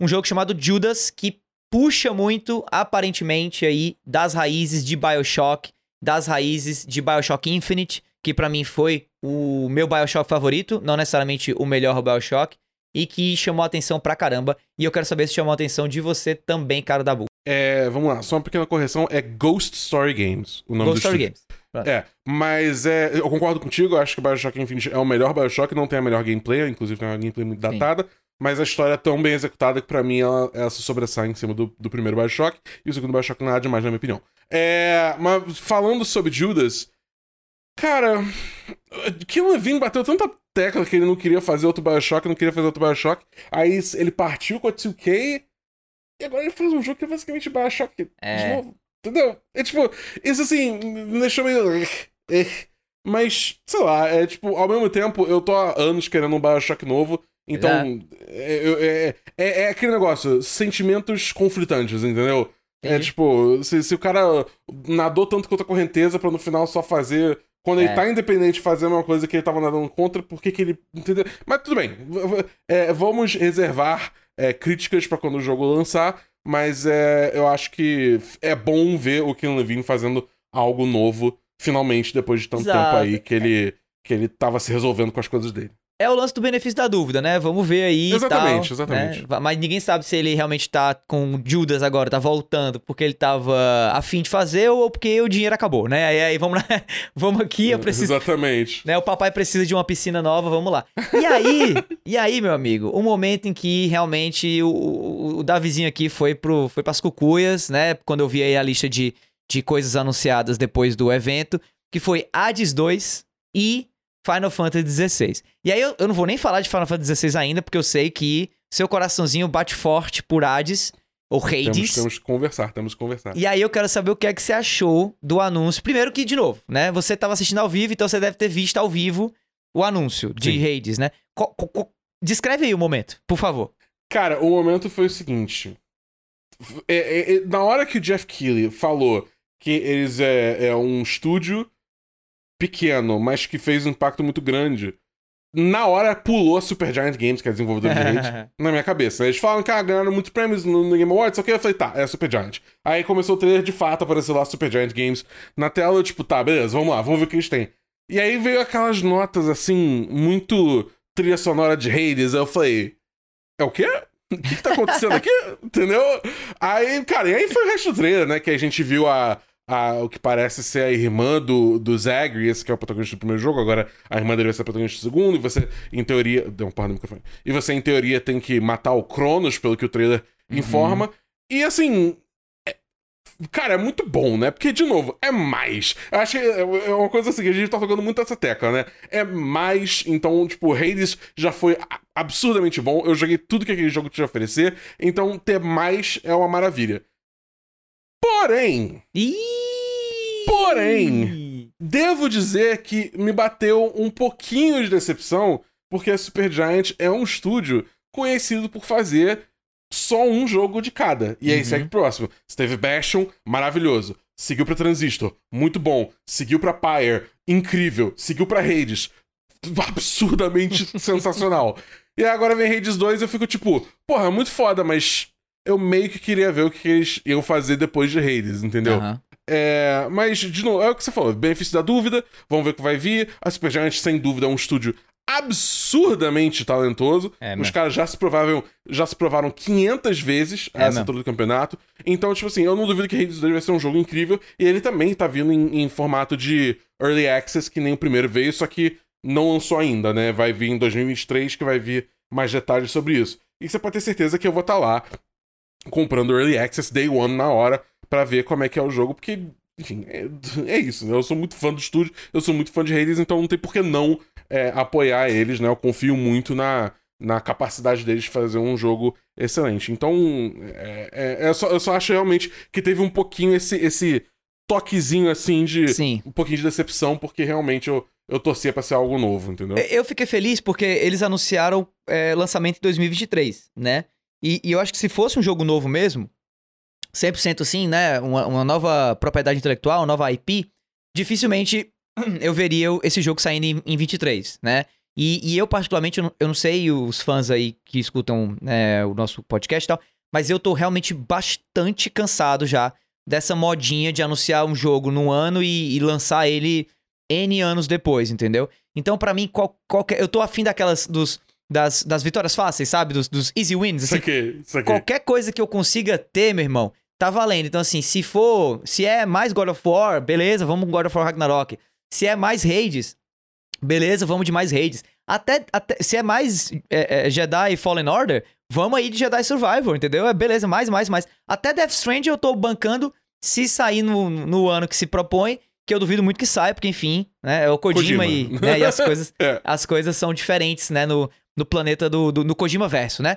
Speaker 1: Um jogo chamado Judas, que puxa muito, aparentemente, aí, das raízes de Bioshock, das raízes de Bioshock Infinite, que para mim foi o meu Bioshock favorito, não necessariamente o melhor Bioshock, e que chamou a atenção pra caramba. E eu quero saber se chamou a atenção de você também, cara da Bull.
Speaker 2: É, vamos lá, só uma pequena correção, é Ghost Story Games, o nome
Speaker 1: Ghost
Speaker 2: do
Speaker 1: Story Games.
Speaker 2: É, mas é, eu concordo contigo, eu acho que Bioshock Infinite é o melhor Bioshock, não tem a melhor gameplay, inclusive tem uma gameplay muito datada. Sim. Mas a história é tão bem executada que para mim ela, ela, se sobressai em cima do, do primeiro Bioshock. E o segundo Bioshock nada demais, na minha opinião. É, mas falando sobre Judas, cara, Kim Levine bateu tanta tecla que ele não queria fazer outro Bioshock, não queria fazer outro Bioshock. Aí ele partiu com a 2K e agora ele faz um jogo que é basicamente Bioshock é. de novo. Entendeu? É tipo, isso assim, me deixou meio. Mas, sei lá, é tipo, ao mesmo tempo, eu tô há anos querendo um Bioshock novo. Então, é, é, é, é, aquele negócio, sentimentos conflitantes, entendeu? É Entendi. É tipo, se, se o cara nadou tanto contra a correnteza pra no final só fazer. Quando ele é. tá independente fazer uma coisa que ele tava nadando contra, por que que ele. Entendeu? Mas tudo bem. É, vamos reservar críticas para quando o jogo lançar, mas é, eu acho que é bom ver o Ken Levine fazendo algo novo, finalmente, depois de tanto Exato. tempo aí que ele, que ele tava se resolvendo com as coisas dele.
Speaker 1: É o lance do benefício da dúvida, né? Vamos ver aí.
Speaker 2: Exatamente,
Speaker 1: tal,
Speaker 2: exatamente.
Speaker 1: Né? Mas ninguém sabe se ele realmente tá com Judas agora, tá voltando porque ele tava afim de fazer ou porque o dinheiro acabou, né? Aí, aí vamos lá, [laughs] vamos aqui, eu preciso.
Speaker 2: Exatamente.
Speaker 1: Né? O papai precisa de uma piscina nova, vamos lá. E aí, [laughs] e aí, meu amigo, o momento em que realmente o, o, o Davizinho aqui foi, pro, foi pras cucuias, né? Quando eu vi aí a lista de, de coisas anunciadas depois do evento, que foi Hades 2 e Final Fantasy XVI. E aí eu, eu não vou nem falar de Final Fantasy XVI ainda, porque eu sei que seu coraçãozinho bate forte por Hades ou Hades.
Speaker 2: Temos, temos que conversar, temos que conversar.
Speaker 1: E aí eu quero saber o que é que você achou do anúncio. Primeiro que, de novo, né? Você estava assistindo ao vivo, então você deve ter visto ao vivo o anúncio de Sim. Hades, né? co- descreve aí o momento, por favor.
Speaker 2: Cara, o momento foi o seguinte. É, é, é, na hora que o Jeff Keighley falou que eles é, é um estúdio pequeno, mas que fez um impacto muito grande, na hora pulou a Supergiant Games, que é a desenvolvedora de rede, [laughs] na minha cabeça. Eles falam que ah, ganharam muitos prêmios no, no Game Awards, só que eu falei, tá, é a Supergiant. Aí começou o trailer de fato, apareceu lá Supergiant Games na tela, eu tipo, tá, beleza, vamos lá, vamos ver o que eles têm. E aí veio aquelas notas, assim, muito trilha sonora de Hades, aí eu falei, é o quê? O que, que tá acontecendo aqui? [laughs] Entendeu? Aí, cara, e aí foi o resto do trailer, né? Que a gente viu a, a, o que parece ser a irmã do, do Zagreus, que é o protagonista do primeiro jogo. Agora a irmã dele vai ser a protagonista do segundo. E você, em teoria. Deu um porra no microfone. E você, em teoria, tem que matar o Cronos, pelo que o trailer informa. E assim. é- Cara, é muito bom, né? Porque, de novo, é mais. Eu acho que é é uma coisa assim, que a gente tá tocando muito essa tecla, né? É mais. Então, tipo, Hades já foi absurdamente bom. Eu joguei tudo que aquele jogo a oferecer. Então, ter mais é uma maravilha. Porém,
Speaker 1: Ih!
Speaker 2: Porém, devo dizer que me bateu um pouquinho de decepção, porque a Supergiant é um estúdio conhecido por fazer só um jogo de cada. E aí
Speaker 1: Uhum.
Speaker 2: segue o próximo. Você teve Bastion, maravilhoso. Seguiu pra Transistor, muito bom. Seguiu pra Pyre, incrível. Seguiu pra Hades, absurdamente [laughs] sensacional. E agora vem Hades 2 e eu fico tipo, porra, muito foda, mas eu meio que queria ver o que eles iam fazer depois de Hades, entendeu?
Speaker 1: Aham.
Speaker 2: É, mas, de novo, é o que você falou, benefício da dúvida, vamos ver o que vai vir. A Supergiant, sem dúvida, é um estúdio absurdamente talentoso.
Speaker 1: É,
Speaker 2: Os caras já se provaram, já se provaram 500 vezes
Speaker 1: É
Speaker 2: essa altura do campeonato. Então, tipo assim, eu não duvido que Hades 2 vai ser um jogo incrível. E ele também tá vindo em, em formato de Early Access, que nem o primeiro veio, só que não lançou ainda, né? Vai vir em 2023, que vai vir mais detalhes sobre isso. E você pode ter certeza que eu vou estar lá comprando Early Access Day One na hora pra ver como é que é o jogo, porque, enfim, é, é isso, né? Eu sou muito fã do estúdio, eu sou muito fã de Hades, então não tem por que não é, apoiar eles, né? Eu confio muito na, na capacidade deles de fazer um jogo excelente. Então, é, é- é só- eu só acho realmente que teve um pouquinho esse, esse toquezinho, assim, de...
Speaker 1: Sim.
Speaker 2: Um pouquinho de decepção, porque realmente eu, eu torcia pra ser algo novo, entendeu?
Speaker 1: Eu fiquei feliz porque eles anunciaram é, lançamento em 2023, né? E, e eu acho que se fosse um jogo novo mesmo, 100% assim, né? Uma, uma nova propriedade intelectual, uma nova IP, dificilmente [clears throat] eu veria esse jogo saindo em, em 23, né? E, e eu, particularmente, eu não, eu não sei os fãs aí que escutam né, o nosso podcast e tal, mas eu tô realmente bastante cansado já dessa modinha de anunciar um jogo num ano e, e lançar ele N anos depois, entendeu? Então, pra mim, qual, qualquer. Eu tô afim daquelas. Dos, das, das vitórias fáceis, sabe? Dos, dos easy wins.
Speaker 2: Isso
Speaker 1: Assim,
Speaker 2: aqui, isso aqui.
Speaker 1: qualquer coisa que eu consiga ter, meu irmão, tá valendo. Então, assim, se for. Se é mais God of War, beleza, vamos com God of War Ragnarok. Se é mais Hades, beleza, vamos de mais Hades. Até, até se é mais é, é, Jedi Fallen Order, vamos aí de Jedi Survivor, entendeu? É beleza, mais, mais, mais. Até Death Stranding eu tô bancando se sair no, no ano que se propõe, que eu duvido muito que saia, porque enfim, né, é o Kojima,
Speaker 2: Kojima.
Speaker 1: E, né, e as [laughs] coisas
Speaker 2: É.
Speaker 1: as coisas são diferentes, né, no, no planeta do, do no Kojima verso, né?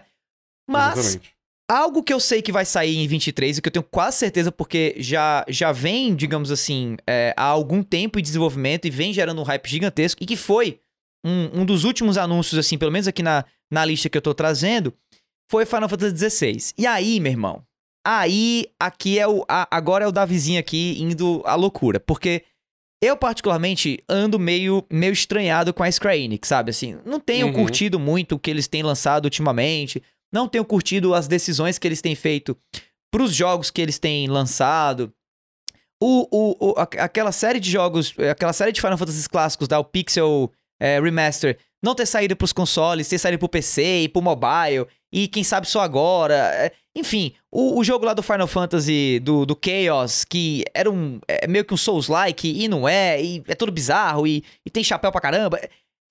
Speaker 1: Mas
Speaker 2: Exatamente.
Speaker 1: algo que eu sei que vai sair em 23 e que eu tenho quase certeza porque já, já vem, digamos assim, é, há algum tempo em desenvolvimento e vem gerando um hype gigantesco e que foi um, um dos últimos anúncios, assim, pelo menos aqui na, na lista que eu tô trazendo, foi Final Fantasy XVI. E aí, meu irmão, aí aqui é o. a- agora é o Davizinho aqui indo à loucura. Porque eu, particularmente, ando meio, meio estranhado com a Square Enix, sabe? Assim, não tenho
Speaker 2: Uhum.
Speaker 1: curtido muito o que eles têm lançado ultimamente. Não tenho curtido as decisões que eles têm feito pros jogos que eles têm lançado. O, o, o- aquela série de jogos, aquela série de Final Fantasy clássicos, da o Pixel eh, Remaster, não ter saído pros consoles, ter saído pro PC e pro mobile, e quem sabe só agora. eh, Enfim, o, o jogo lá do Final Fantasy, do, do Chaos, que era um. É meio que um Souls-like, e não é, e é tudo bizarro, e, e tem chapéu pra caramba.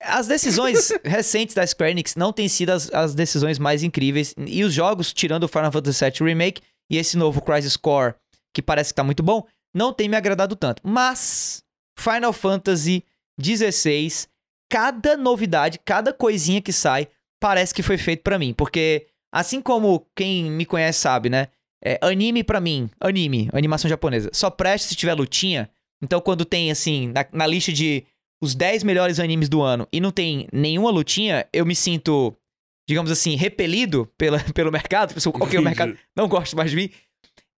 Speaker 1: As decisões [laughs] recentes da Square Enix não têm sido as, as decisões mais incríveis. E os jogos, tirando o Final Fantasy VII Remake e esse novo Crisis Core, que parece que tá muito bom, não tem me agradado tanto. Mas Final Fantasy XVI, cada novidade, cada coisinha que sai, parece que foi feito pra mim. Porque, assim como quem me conhece sabe, né? É, anime pra mim, anime, animação japonesa, só presta se tiver lutinha. Então, quando tem, assim, na, na lista de os 10 melhores animes do ano e não tem nenhuma lutinha, eu me sinto, digamos assim, repelido pela, [laughs] pelo mercado. Tipo, ok, o mercado não gosta mais de mim.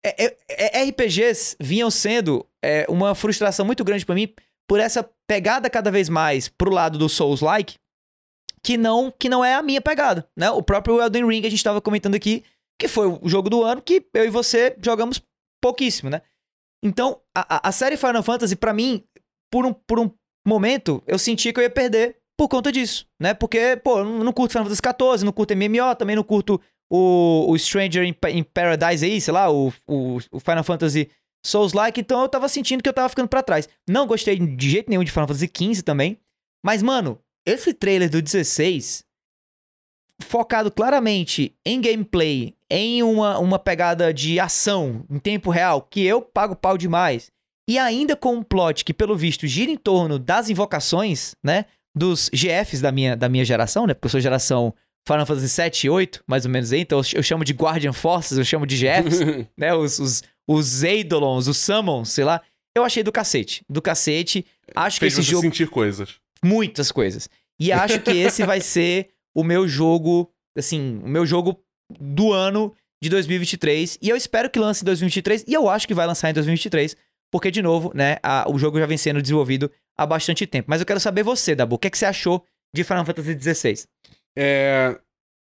Speaker 1: É, é, é, RPGs vinham sendo é, uma frustração muito grande para mim por essa pegada cada vez mais pro lado do Souls-like, que não, que não é a minha pegada, né? O próprio Elden Ring a gente estava comentando aqui, que foi o jogo do ano que eu e você jogamos pouquíssimo, né? Então, a, a série Final Fantasy, para mim, por um, por um momento, eu senti que eu ia perder por conta disso, né? Porque, pô, eu não curto Final Fantasy XIV, não curto MMO, também não curto o, o Stranger in, in Paradise aí, sei lá, o, o, o Final Fantasy Souls-like, então eu tava sentindo que eu tava ficando para trás. Não gostei de jeito nenhum de Final Fantasy XV também, mas, mano, esse trailer do 16, focado claramente em gameplay, em uma, uma pegada de ação em tempo real, que eu pago pau demais, e ainda com um plot que, pelo visto, gira em torno das invocações, né? Dos GFs da minha, da minha geração, né? Porque eu sou geração Final Fantasy 7 e 8, mais ou menos aí. Então eu chamo de Guardian Forces, eu chamo de GFs, [laughs] né? Os, os, os Eidolons, os Summons, sei lá. Eu achei do cacete. Do cacete. Acho
Speaker 2: Fez
Speaker 1: que esse jogo.
Speaker 2: sentir coisas.
Speaker 1: Muitas coisas. E acho que esse vai [laughs] ser o meu jogo, assim, o meu jogo do ano de 2023. E eu espero que lance em 2023. E eu acho que vai lançar em 2023. Porque, de novo, né, a, o jogo já vem sendo desenvolvido há bastante tempo. Mas eu quero saber você, Dabu, o que, é que você achou de Final Fantasy XVI?
Speaker 2: É.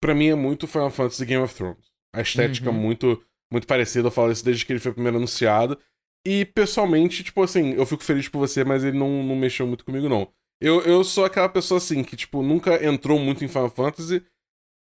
Speaker 2: Pra mim é muito Final Fantasy Game of Thrones. A estética
Speaker 1: Uhum.
Speaker 2: muito, muito parecida, eu falo isso desde que ele foi primeiro anunciado. E, pessoalmente, tipo assim, eu fico feliz por você, mas ele não, não mexeu muito comigo, não. Eu, eu sou aquela pessoa assim, que, tipo, nunca entrou muito em Final Fantasy.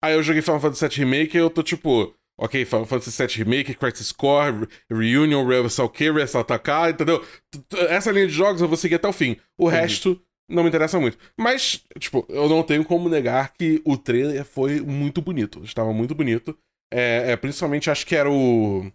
Speaker 2: Aí eu joguei Final Fantasy VII Remake e eu tô tipo, ok, Final Fantasy VII Remake, Crisis Core, Re- Reunion, Reversal K, Reversal Atacar, entendeu? T- t- Essa linha de jogos eu vou seguir até o fim. O
Speaker 1: Entendi.
Speaker 2: resto não me interessa muito. Mas, tipo, eu não tenho como negar que o trailer foi muito bonito. Estava muito bonito. É, é, principalmente acho que era o.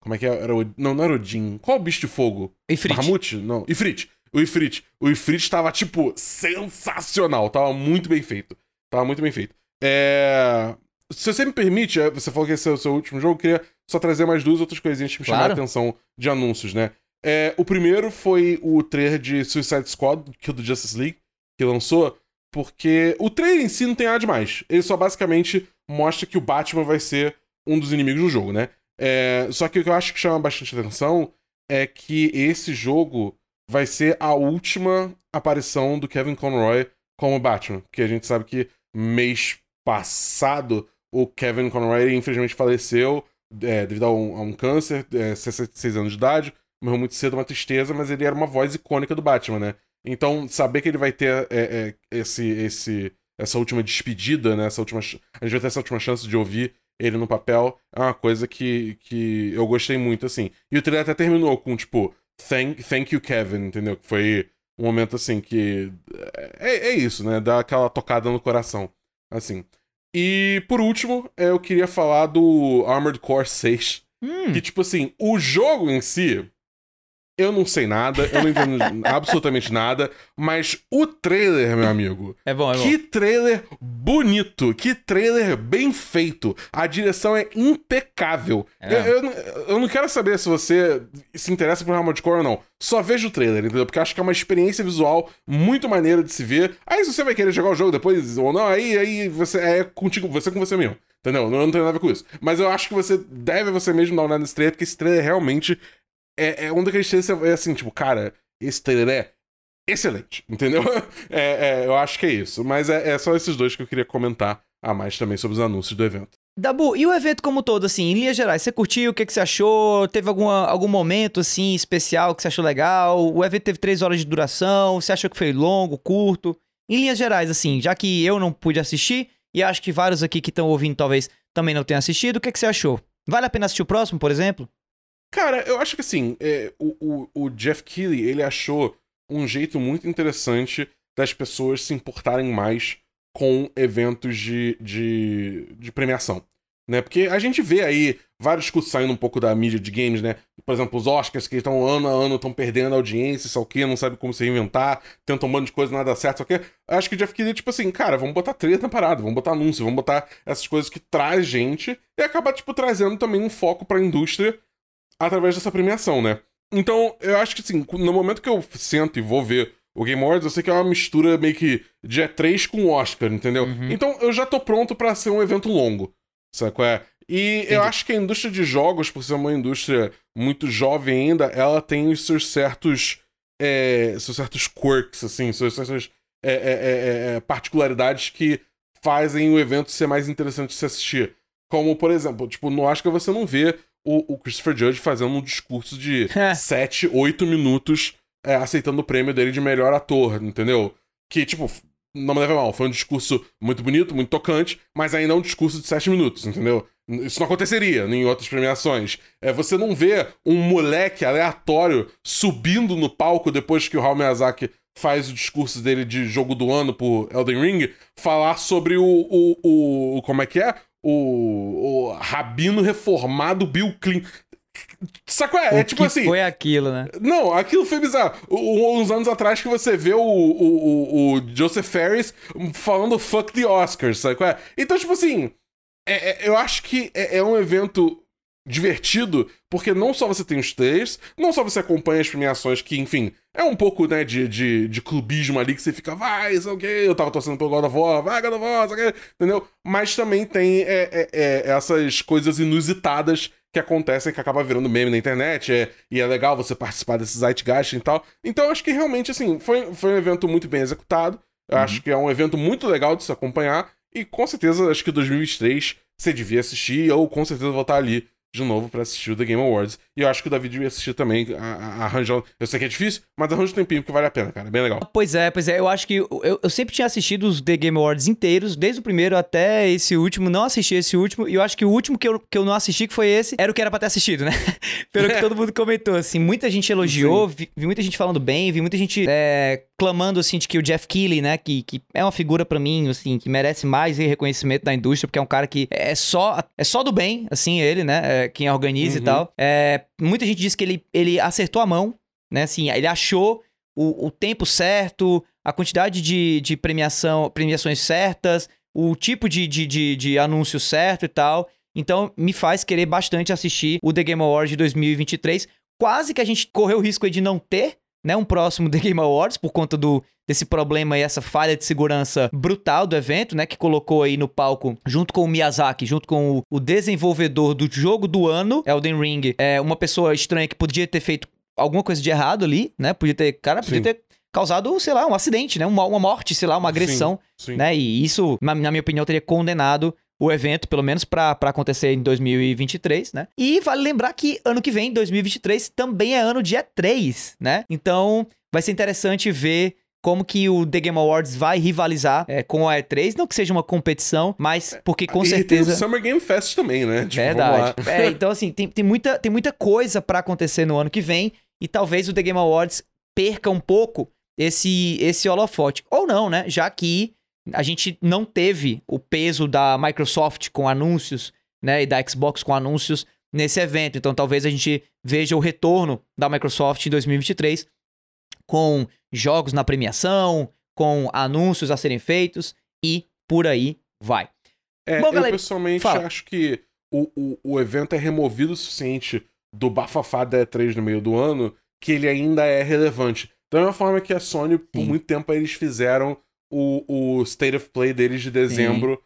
Speaker 2: Como é que era? Era o... Não, não era o Jin. Qual o bicho de fogo?
Speaker 1: Ifrit.
Speaker 2: Bahamut? Não. Ifrit. O Ifrit. O Ifrit tava, tipo, sensacional. Tava muito bem feito. Tava muito bem feito. É... Se você me permite, é, você falou que esse é o seu último jogo, eu queria só trazer mais duas outras coisinhas que me chamaram a
Speaker 1: Claro.
Speaker 2: atenção de anúncios, né? É, o primeiro foi o trailer de Suicide Squad, que é do Justice League, que lançou, porque o trailer em si não tem nada demais. Ele só basicamente mostra que o Batman vai ser um dos inimigos do jogo, né? É, só que o que eu acho que chama bastante atenção é que esse jogo vai ser a última aparição do Kevin Conroy como Batman. Porque a gente sabe que mês passado o Kevin Conroy infelizmente faleceu é, devido a um, a um câncer, é, 66 anos de idade, morreu muito cedo, uma tristeza, mas ele era uma voz icônica do Batman, né? Então, saber que ele vai ter é, é, esse, esse, essa última despedida, né? Essa última, a gente vai ter essa última chance de ouvir ele no papel, é uma coisa que, que eu gostei muito, assim. E o trailer até terminou com, tipo, thank, thank you, Kevin, entendeu? Que foi um momento, assim, que... É, é isso, né? Dá aquela tocada no coração, assim. E, por último, eu queria falar do Armored Core 6,
Speaker 1: Hum,
Speaker 2: que, tipo assim, o jogo em si, eu não sei nada, eu não entendo [laughs] absolutamente nada, mas o trailer, meu amigo,
Speaker 1: é bom, é bom.
Speaker 2: que trailer bonito, que trailer bem feito. A direção é impecável.
Speaker 1: É.
Speaker 2: Eu, eu não- eu não quero saber se você se interessa por Armored Core ou não. Só veja o trailer, entendeu? Porque eu acho que é uma experiência visual muito maneira de se ver. Aí se você vai querer jogar o jogo depois ou não, aí, aí você é contigo, você com você mesmo. Entendeu? Não, não tem nada a ver com isso. Mas eu acho que você deve você mesmo dar uma olhada nesse trailer, porque esse trailer realmente é, é um daqueles trailers que é assim, tipo, cara, esse trailer é excelente, entendeu? [laughs] É, é, eu acho que é isso. Mas é, é só esses dois que eu queria comentar a mais também sobre os anúncios do evento.
Speaker 1: Dabu, e o evento como todo, assim, em linhas gerais, você curtiu? O que, que você achou? Teve alguma, algum momento, assim, especial que você achou legal? O evento teve três horas de duração, você achou que foi longo, curto? Em linhas gerais, assim, já que eu não pude assistir, e acho que vários aqui que estão ouvindo talvez também não tenham assistido, o que, que você achou? Vale a pena assistir o próximo, por exemplo?
Speaker 2: Cara, eu acho que assim, é, o, o, o Jeff Keighley, ele achou um jeito muito interessante das pessoas se importarem mais com eventos de, de, de premiação. Né? Porque a gente vê aí vários discursos saindo um pouco da mídia de games, né? Por exemplo, os Oscars, que estão ano a ano, estão perdendo a audiência, o quê, não sabe como se reinventar, tentam um monte de coisa, nada certo, só que acho que o Jeff Keighley, tipo assim, cara, vamos botar treta na parada, vamos botar anúncio, vamos botar essas coisas que traz gente e acaba, tipo, trazendo também um foco pra indústria através dessa premiação, né? Então, eu acho que assim, no momento que eu sento e vou ver o Game Awards, eu sei que é uma mistura meio que de E3 com Oscar, entendeu?
Speaker 1: Uhum.
Speaker 2: Então eu já tô pronto pra ser um evento longo, sabe qual é? E eu acho que a indústria de jogos, por ser uma indústria muito jovem ainda, ela tem os seus certos. É, seus certos quirks, assim, suas certas é, é, é, é, particularidades que fazem o evento ser mais interessante de se assistir. Como, por exemplo, tipo, no Oscar você não vê o, o Christopher Judge fazendo um discurso de [laughs] 7, 8 minutos é, aceitando o prêmio dele de melhor ator, entendeu? Que, tipo, não me leva mal, foi um discurso muito bonito, muito tocante, mas ainda é um discurso de 7 minutos, entendeu? Isso não aconteceria em outras premiações. É, você não vê um moleque aleatório subindo no palco depois que o Hayao Miyazaki faz o discurso dele de jogo do ano por Elden Ring, falar sobre o. o, o como é que é? O, o rabino reformado Bill Clinton. Saco é?
Speaker 1: O
Speaker 2: é tipo
Speaker 1: que
Speaker 2: assim.
Speaker 1: foi aquilo, né?
Speaker 2: Não, aquilo foi bizarro. U- Uns anos atrás que você vê o, o, o, o Joseph Ferris falando fuck the Oscars, sabe qual é? Então, tipo assim, é- é- eu acho que é, é um evento divertido, porque não só você tem os trailers, não só você acompanha as premiações, que, enfim, é um pouco, né, de, de, de clubismo ali, que você fica, vai, sei o quê, eu tava torcendo pelo God of War, vai, God of War, sei o quê, entendeu? Mas também tem é, é, é, essas coisas inusitadas que acontecem, que acaba virando meme na internet, é, e é legal você participar desses zeitgeist e tal. Então, eu acho que realmente, assim, foi, foi um evento muito bem executado, eu acho que é um evento muito legal de se acompanhar, e com certeza, acho que 2023 você devia assistir, ou com certeza voltar ali de novo pra assistir o The Game Awards. E eu acho que o David devia assistir também, a- a- arranjar. Eu sei que é difícil, mas arranja um tempinho que vale a pena, cara. É bem legal.
Speaker 1: Pois é, pois é. Eu acho que eu, eu sempre tinha assistido os The Game Awards inteiros, desde o primeiro até esse último. Não assisti esse último. E eu acho que o último que eu, que eu não assisti, que foi esse, era o que era pra ter assistido, né? [laughs] Pelo que todo mundo comentou, assim. Muita gente elogiou, vi, vi muita gente falando bem, vi muita gente é, clamando, assim, de que o Jeff Keighley, né? Que, que é uma figura pra mim, assim, que merece mais reconhecimento da indústria, porque é um cara que é só, é só do bem, assim, ele, né? É, quem organiza e
Speaker 2: Uhum.
Speaker 1: tal. É, muita gente disse que ele, ele acertou a mão, né? Assim, ele achou o, o tempo certo, a quantidade de, de premiação, premiações certas, o tipo de, de, de, de anúncio certo e tal. Então, me faz querer bastante assistir o The Game Awards de 2023. Quase que a gente correu o risco de não ter, né, um próximo [laughs] The Game Awards por conta do desse problema e essa falha de segurança brutal do evento, né, que colocou aí no palco, junto com o Miyazaki, junto com o, o desenvolvedor do jogo do ano, Elden Ring, é uma pessoa estranha que podia ter feito alguma coisa de errado ali, né, podia ter, cara, podia
Speaker 2: Sim.
Speaker 1: ter causado, sei lá, um acidente, né, uma, uma morte, sei lá, uma agressão,
Speaker 2: Sim.
Speaker 1: né, e isso, na, na minha opinião, teria condenado o evento, pelo menos pra acontecer em 2023, né? E vale lembrar que ano que vem, 2023, também é ano de E3, né? Então, vai ser interessante ver como que o The Game Awards vai rivalizar é, com a E3. Não que seja uma competição, mas porque com
Speaker 2: e
Speaker 1: certeza...
Speaker 2: tem o Summer Game Fest também, né? Tipo,
Speaker 1: Verdade. É, então, assim, tem, tem, muita, tem muita coisa pra acontecer no ano que vem e talvez o The Game Awards perca um pouco esse, esse holofote. Ou não, né? Já que a gente não teve o peso da Microsoft com anúncios, né? E da Xbox com anúncios nesse evento. Então, talvez a gente veja o retorno da Microsoft em 2023 com jogos na premiação, com anúncios a serem feitos e por aí vai.
Speaker 2: É,
Speaker 1: Bom,
Speaker 2: eu
Speaker 1: galera,
Speaker 2: pessoalmente
Speaker 1: fala.
Speaker 2: acho que o, o, o evento é removido o suficiente do bafafá da E3 no meio do ano que ele ainda é relevante. Da mesma forma que a Sony, por
Speaker 1: Sim.
Speaker 2: muito tempo, eles fizeram o, o State of Play deles de dezembro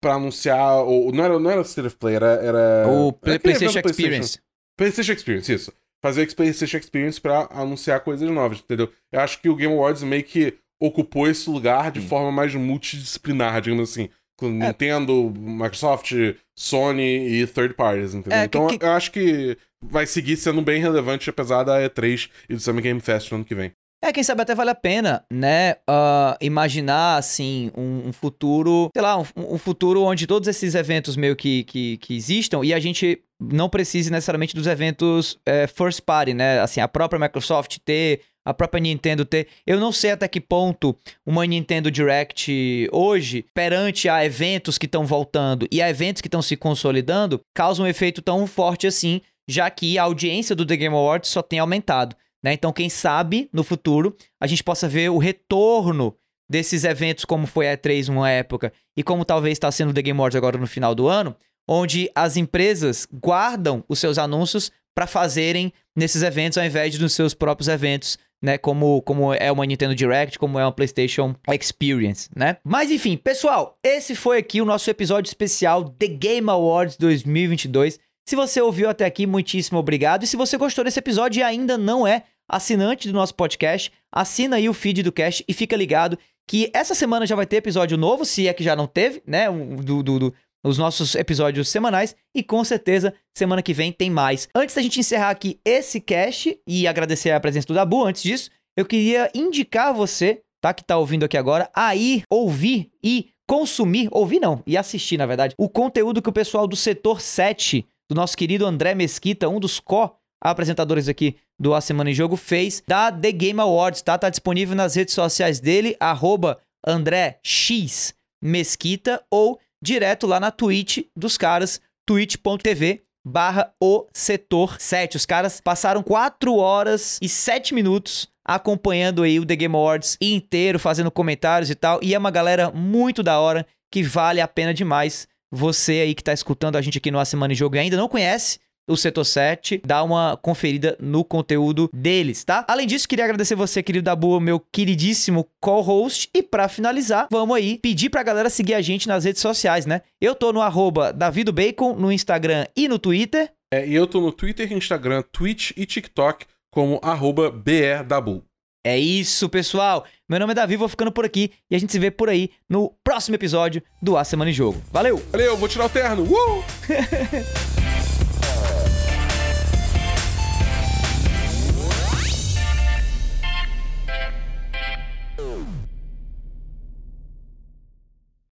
Speaker 2: pra anunciar. O, não, era, não era State of Play, era. era
Speaker 1: o Play- PlayStation Experience.
Speaker 2: PlayStation Experience, isso. Fazer o PlayStation Experience pra anunciar coisas novas, entendeu? Eu acho que o Game Awards meio que ocupou esse lugar de
Speaker 1: Sim.
Speaker 2: forma mais multidisciplinar, digamos assim. Com
Speaker 1: É.
Speaker 2: Nintendo, Microsoft, Sony e third parties, entendeu?
Speaker 1: É, que-
Speaker 2: então
Speaker 1: que-
Speaker 2: eu acho que vai seguir sendo bem relevante, apesar da E3 e do Summer Game Fest no ano que vem.
Speaker 1: É, quem sabe até vale a pena, né? ah, imaginar, assim, um, um futuro, sei lá, um, um futuro onde todos esses eventos meio que, que, que existam e a gente não precise necessariamente dos eventos é, first party, né? Assim, a própria Microsoft ter, a própria Nintendo ter. Eu não sei até que ponto uma Nintendo Direct hoje, perante a eventos que estão voltando e a eventos que estão se consolidando, causa um efeito tão forte assim, já que a audiência do The Game Awards só tem aumentado. Né? Então, quem sabe no futuro a gente possa ver o retorno desses eventos, como foi a E3 uma época, e como talvez está sendo o The Game Awards agora no final do ano, onde as empresas guardam os seus anúncios para fazerem nesses eventos ao invés de nos seus próprios eventos né? Como, como é uma Nintendo Direct, como é uma PlayStation Experience, né? Mas enfim, pessoal, esse foi aqui o nosso episódio especial The Game Awards 2022. Se você ouviu até aqui, muitíssimo obrigado. E se você gostou desse episódio e ainda não é assinante do nosso podcast, assina aí o feed do cast e fica ligado que essa semana já vai ter episódio novo, se é que já não teve, né? Do, do, do, os nossos episódios semanais e com certeza semana que vem tem mais. Antes da gente encerrar aqui esse cast e agradecer a presença do Dabu, antes disso, eu queria indicar você, tá, que tá ouvindo aqui agora, a ir ouvir e consumir, ouvir não, e assistir, na verdade, o conteúdo que o pessoal do setor 7, do nosso querido André Mesquita, um dos co-apresentadores aqui do A Semana em Jogo, fez da The Game Awards, tá? Tá disponível nas redes sociais dele, arroba André X Mesquita ou direto lá na Twitch dos caras, twitch.tv barra o setor 7. Os caras passaram 4 horas e 7 minutos acompanhando aí o The Game Awards inteiro, fazendo comentários e tal, e é uma galera muito da hora que vale a pena demais. Você aí que tá escutando a gente aqui no A Semana em Jogo e ainda não conhece, o Setor 7, dá uma conferida no conteúdo deles, tá? Além disso, queria agradecer você, querido Dabu, meu queridíssimo co-host. E para finalizar, vamos aí pedir pra galera seguir a gente nas redes sociais, né? Eu tô no arroba Davidobacon no Instagram e no Twitter.
Speaker 2: É, e eu tô no Twitter, Instagram, Twitch e TikTok como arroba BRDabu.
Speaker 1: É isso, pessoal. Meu nome é Davi, vou ficando por aqui e a gente se vê por aí no próximo episódio do A Semana em Jogo. Valeu!
Speaker 2: Valeu, vou tirar o terno. Uh! [laughs]